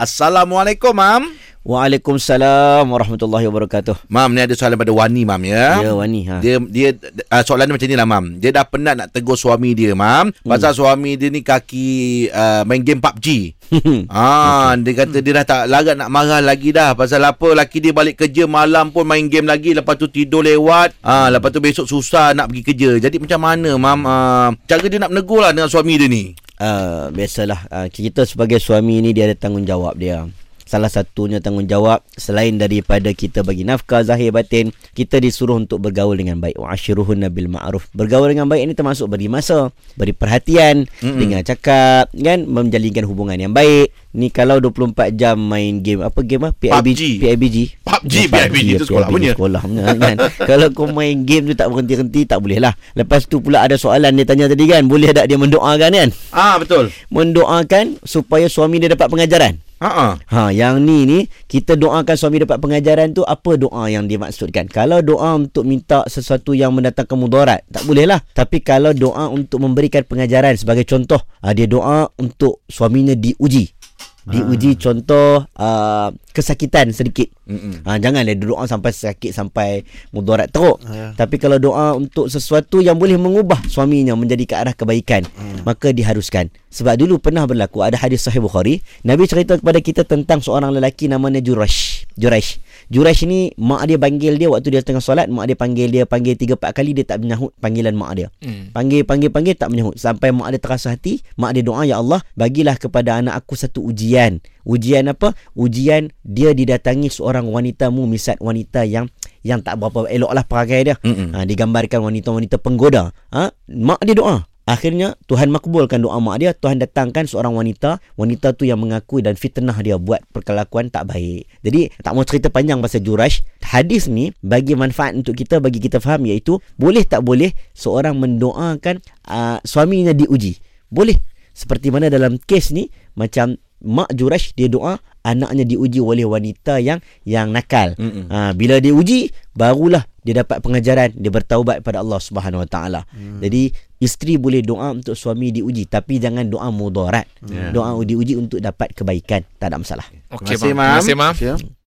Assalamualaikum, Mam. Waalaikumsalam warahmatullahi wabarakatuh. Mam, ni ada soalan pada Wani, Mam, ya. Ya, Wani. Ha. Dia dia uh, soalan dia macam ni lah mam. Dia dah penat nak tegur suami dia mam. Hmm. Pasal suami dia ni kaki uh, main game PUBG. ah, okay. dia kata dia dah tak larat nak marah lagi dah. Pasal apa laki dia balik kerja malam pun main game lagi. Lepas tu tidur lewat. Ah, lepas tu besok susah nak pergi kerja. Jadi macam mana mam? Uh, cara dia nak menegur lah dengan suami dia ni. Uh, biasalah uh, kita sebagai suami ni dia ada tanggungjawab dia. Salah satunya tanggungjawab selain daripada kita bagi nafkah zahir batin, kita disuruh untuk bergaul dengan baik. Wa ashiruhunna bil ma'ruf. Bergaul dengan baik ini termasuk beri masa, beri perhatian, mm-hmm. dengan cakap, kan, menjalinkan hubungan yang baik. Ni kalau 24 jam main game apa game ah? PUBG. PUBG. PUBG, PUBG itu sekolah punya. Sekolah punya kan. kalau kau main game tu tak berhenti-henti tak boleh lah. Lepas tu pula ada soalan dia tanya tadi kan, boleh tak dia mendoakan kan? Ah, betul. Mendoakan supaya suami dia dapat pengajaran. Ha Ha, yang ni ni kita doakan suami dapat pengajaran tu apa doa yang dimaksudkan? Kalau doa untuk minta sesuatu yang mendatangkan mudarat, tak boleh lah. Tapi kalau doa untuk memberikan pengajaran sebagai contoh, ha, dia doa untuk suaminya diuji. Diuji contoh uh, kesakitan sedikit. Mm-mm. Ha, jangan dia doa sampai sakit sampai mudarat teruk. Ya. Tapi kalau doa untuk sesuatu yang boleh mengubah suaminya menjadi ke arah kebaikan, hmm. maka diharuskan. Sebab dulu pernah berlaku ada hadis sahih Bukhari, Nabi cerita kepada kita tentang seorang lelaki namanya Jurash. Jurash. Jurash ni mak dia panggil dia waktu dia tengah solat, mak dia panggil dia panggil 3 4 kali dia tak menyahut panggilan mak dia. Hmm. Panggil panggil panggil tak menyahut sampai mak dia terasa hati, mak dia doa ya Allah, bagilah kepada anak aku satu ujian. Ujian apa? Ujian dia didatangi seorang wanita mumisat wanita yang yang tak berapa elok lah perangai dia. Mm-mm. Ha, digambarkan wanita-wanita penggoda. Ha, mak dia doa. Akhirnya Tuhan makbulkan doa mak dia. Tuhan datangkan seorang wanita. Wanita tu yang mengakui dan fitnah dia buat perkelakuan tak baik. Jadi tak mau cerita panjang pasal Jurash. Hadis ni bagi manfaat untuk kita, bagi kita faham iaitu boleh tak boleh seorang mendoakan uh, suaminya diuji. Boleh. Seperti mana dalam kes ni macam mak Jurash dia doa anaknya diuji oleh wanita yang yang nakal. Mm-mm. Ha, bila dia uji barulah dia dapat pengajaran dia bertaubat pada Allah Subhanahu Wa Taala. Jadi isteri boleh doa untuk suami diuji tapi jangan doa mudarat. Ya. Doa diuji untuk dapat kebaikan. Tak ada masalah. Okey, Terima kasih, Mam. Terima kasih, Mam. Terima kasih, Mam.